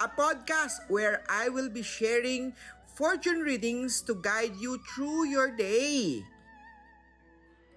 a podcast where I will be sharing fortune readings to guide you through your day.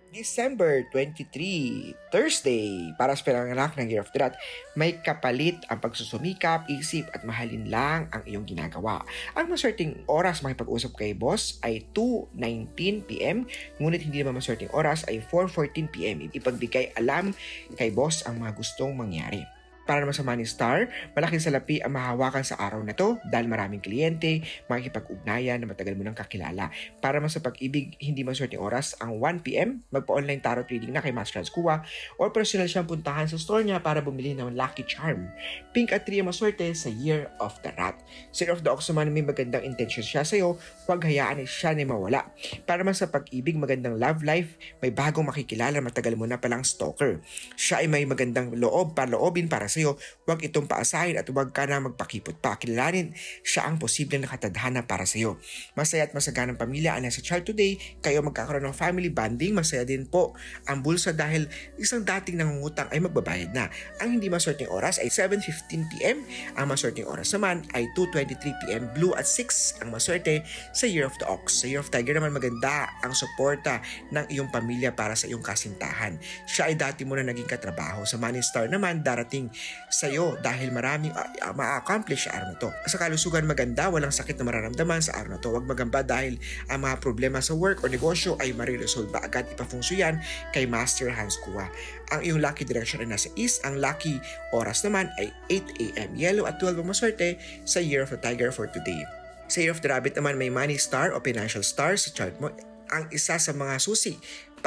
December 23, Thursday, para sa pinanganak ng Year of the Rat, may kapalit ang pagsusumikap, isip at mahalin lang ang iyong ginagawa. Ang maswerteng oras makipag-usap kay boss ay 2.19pm, ngunit hindi naman maswerteng oras ay 4.14pm. Ipagbigay alam kay boss ang mga gustong mangyari. Para naman sa Money Star, malaking salapi ang mahawakan sa araw na to dahil maraming kliyente, makikipag-ugnayan na matagal mo nang kakilala. Para naman sa pag-ibig, hindi maswerteng oras ang 1pm, magpa-online tarot reading na kay Master Kuwa or personal siyang puntahan sa store niya para bumili ng Lucky Charm. Pink at 3 ang maswerte sa Year of the Rat. Year of the Ox naman may magandang intention siya sa iyo, huwag hayaan siya na mawala. Para naman sa pag-ibig, magandang love life, may bagong makikilala matagal mo na palang stalker. Siya ay may magandang loob, paloobin para sa iyo, huwag itong paasahin at huwag ka na magpakipot pa. Kilalanin siya ang posibleng nakatadhana para sa iyo. Masaya at masaganang pamilya ang nasa chart today, kayo magkakaroon ng family bonding, masaya din po ang bulsa dahil isang dating nangungutang ay magbabayad na. Ang hindi maswerteng oras ay 7.15pm, ang maswerteng oras naman ay 2.23pm, blue at 6 ang maswerte sa Year of the Ox. Sa Year of Tiger naman maganda ang suporta ng iyong pamilya para sa iyong kasintahan. Siya ay dati mo na naging katrabaho. Sa Money Star naman darating sa iyo dahil maraming uh, ma-accomplish sa araw na to. Sa kalusugan maganda, walang sakit na mararamdaman sa araw na to. Huwag magamba dahil ang mga problema sa work o negosyo ay mariresolve agad ipafungsuyan kay Master Hans Kua. Ang iyong lucky direction ay nasa east, ang lucky oras naman ay 8am. Yellow at 12 ang maswerte sa Year of the Tiger for today. Sa Year of the Rabbit naman may money star o financial star sa chart mo ang isa sa mga susi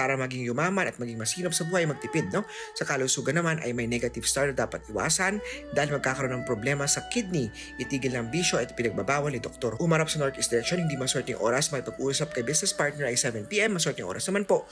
para maging yumaman at maging masinop sa buhay magtipid. No? Sa kalusugan naman ay may negative star na dapat iwasan dahil magkakaroon ng problema sa kidney. Itigil ng bisyo at pinagbabawal ni doktor. Umarap sa northeast direction, hindi maswerteng oras, may pag-uusap kay business partner ay 7pm, maswerteng oras naman po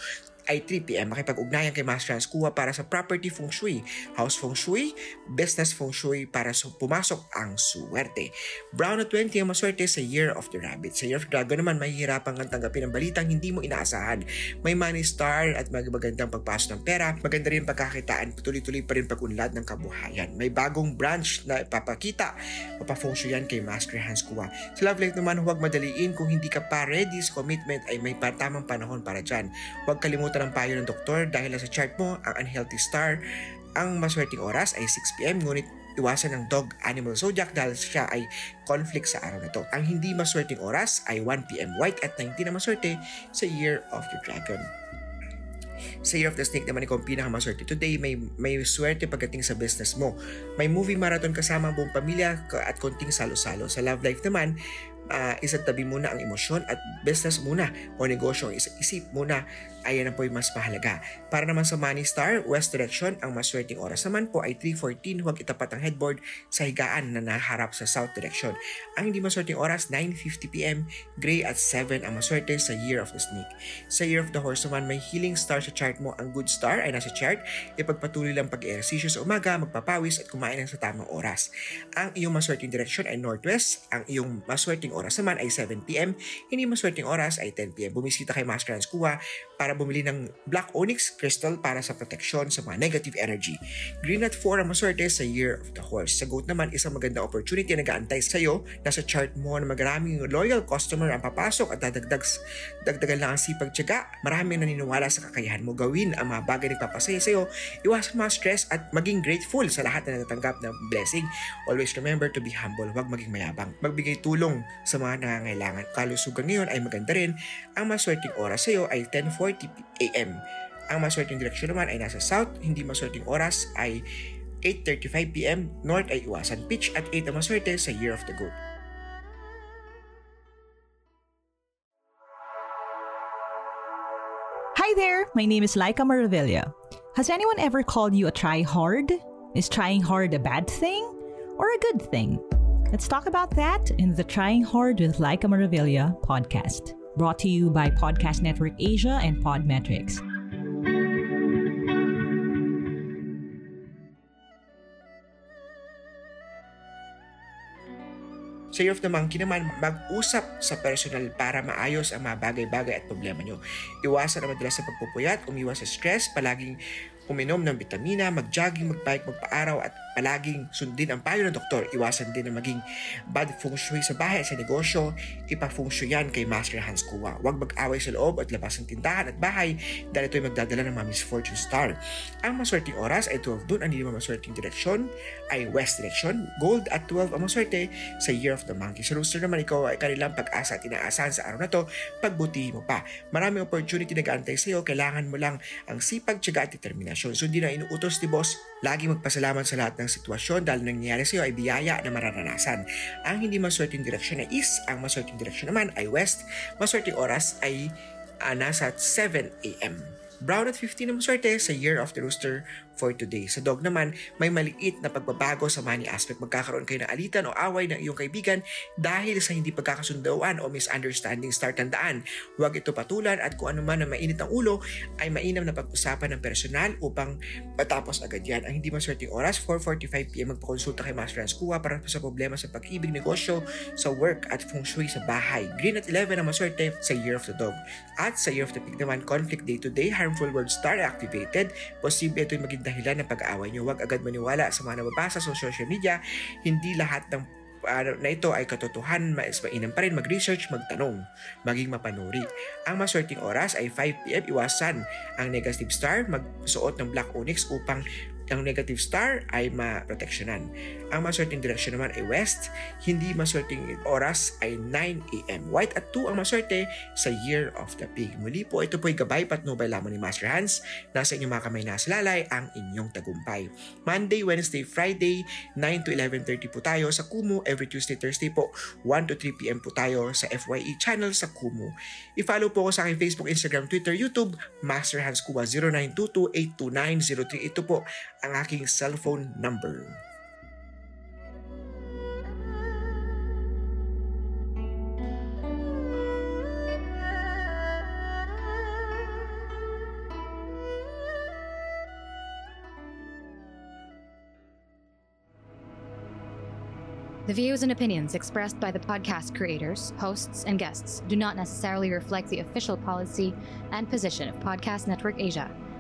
ay 3pm. Makipag-ugnayan kay Master Hans Kua para sa property feng shui, house feng shui, business feng shui para sa pumasok ang suwerte. Brown at 20 ang maswerte sa Year of the Rabbit. Sa Year of the Dragon naman, mahihirapan kang tanggapin ang balitang hindi mo inaasahan. May money star at magagandang pagpasok ng pera. Maganda rin pagkakitaan. Tuloy-tuloy pa rin pag-unlad ng kabuhayan. May bagong branch na ipapakita. Mapafeng yan kay Master Hans Kua. Sa love life naman, huwag madaliin. Kung hindi ka pa ready sa commitment ay may tamang panahon para dyan. Huwag kalimutan ng payo ng doktor dahil sa chart mo, ang unhealthy star, ang maswerteng oras ay 6pm ngunit iwasan ng dog animal zodiac dahil siya ay conflict sa araw na to. Ang hindi maswerteng oras ay 1pm white at 19 na maswerte sa Year of the Dragon. Sa Year of the Snake naman ikaw ang pinakamaswerte. Today, may, may swerte pagdating sa business mo. May movie marathon kasama ang buong pamilya at konting salo-salo. Sa love life naman, uh, isang tabi muna ang emosyon at business muna o negosyo isip muna ayan na po yung mas mahalaga. Para naman sa Money Star, West Direction, ang maswerteng oras naman po ay 3.14. Huwag itapat ang headboard sa higaan na naharap sa South Direction. Ang hindi maswerteng oras, 9.50pm. Gray at 7 ang maswerte sa Year of the Snake. Sa Year of the Horse naman, may healing star sa chart mo. Ang good star ay nasa chart. Ipagpatuloy lang pag-ehersisyo sa umaga, magpapawis at kumain ng sa tamang oras. Ang iyong maswerteng direction ay northwest. Ang iyong maswerteng oras naman ay 7pm. Hindi maswerteng oras ay 10pm. Bumisita kay Master Hans Kua para bumili ng Black Onyx Crystal para sa proteksyon sa mga negative energy. Green at 4 ang maswerte sa Year of the Horse. Sa Goat naman, isang maganda opportunity na nag-aantay sa iyo. Nasa chart mo na magaraming loyal customer ang papasok at dadagdag, dagdagan lang ang sipag tiyaga. Marami naniniwala sa kakayahan mo gawin ang mga bagay na nagpapasaya sa iyo. Iwasan mga stress at maging grateful sa lahat na natatanggap ng blessing. Always remember to be humble, huwag maging mayabang. Magbigay tulong sa mga nangangailangan. Kalusugan ngayon ay maganda rin. Ang maswerteng oras sa iyo ay 10.40 a.m. Ang maswerteng direksyon naman ay nasa south, hindi maswerteng oras ay 8.35pm, north ay iwasan pitch at 8 ang maswerte sa Year of the Goat. Hi there, my name is Laika Maravilla. Has anyone ever called you a try hard? Is trying hard a bad thing or a good thing? Let's talk about that in the Trying Hard with Laika Maravilla podcast, brought to you by Podcast Network Asia and Podmetrics. Sa Year of the Monkey naman, mag-usap sa personal para maayos ang mga bagay-bagay at problema nyo. Iwasan ang madalas sa pagpupuyat, umiwas sa stress, palaging uminom ng vitamina, mag-jogging, mag-bike, magpa-araw at palaging sundin ang payo ng doktor. Iwasan din na maging bad feng shui sa bahay at sa negosyo. Ipa-feng shui yan kay Master Hans Kua. Huwag mag-away sa loob at labas ng tindahan at bahay dahil ito'y magdadala ng mga Miss Fortune Star. Ang maswerteng oras ay 12 noon. Ang hindi maswerteng direksyon ay west direction. Gold at 12 ang maswerte sa Year of the Monkey. Sa rooster naman ikaw ay kanilang pag-asa at inaasahan sa araw na to, pagbutihin mo pa. Maraming opportunity nag-aantay sa iyo, kailangan mo lang ang sipag, tiyaga at determinasyon sitwasyon. So hindi na inuutos ni boss, lagi magpasalamat sa lahat ng sitwasyon dahil nangyayari sa iyo ay biyaya na mararanasan. Ang hindi maswerteng direksyon ay east, ang maswerteng direksyon naman ay west, maswerteng oras ay uh, nasa 7 a.m. Brown at 15 ang swerte sa Year of the Rooster for today. Sa dog naman, may maliit na pagbabago sa money aspect. Magkakaroon kayo ng alitan o away ng iyong kaibigan dahil sa hindi pagkakasundauan o misunderstanding. Start tandaan, huwag ito patulan at kung ano man na mainit ang ulo, ay mainam na pag-usapan ng personal upang matapos agad yan. Ang hindi maswerteng oras, 4.45pm, magpakonsulta kay Master Hans Kua para sa problema sa pag-ibig, negosyo, sa work at feng shui sa bahay. Green at 11 ang maswerte sa Year of the Dog. At sa Year of the Pig naman, conflict day-to-day, harmful word star activated. Posible ito'y maging dahilan ng pag-aaway nyo. Huwag agad maniwala sa mga nababasa sa social media. Hindi lahat ng uh, na ito ay katotohanan, mas mainam pa rin mag-research, magtanong, maging mapanuri. Ang maswerteng oras ay 5pm, iwasan ang negative star, magsuot ng black onyx upang ang negative star ay maproteksyonan. Ang maswerteng direksyon naman ay west, hindi maswerteng oras ay 9 a.m. White at 2 ang maswerte sa Year of the Pig. Muli po, ito po ay gabay patnubay lamang ni Master Hans. Nasa inyong mga kamay nasa lalay ang inyong tagumpay. Monday, Wednesday, Friday, 9 to 11.30 po tayo sa Kumu. Every Tuesday, Thursday po, 1 to 3 p.m. po tayo sa FYE channel sa Kumu. I-follow po ako sa aking Facebook, Instagram, Twitter, YouTube, Master Hans Kuwa 0922-829-03. Ito po ang aking cellphone number. The views and opinions expressed by the podcast creators, hosts, and guests do not necessarily reflect the official policy and position of Podcast Network Asia,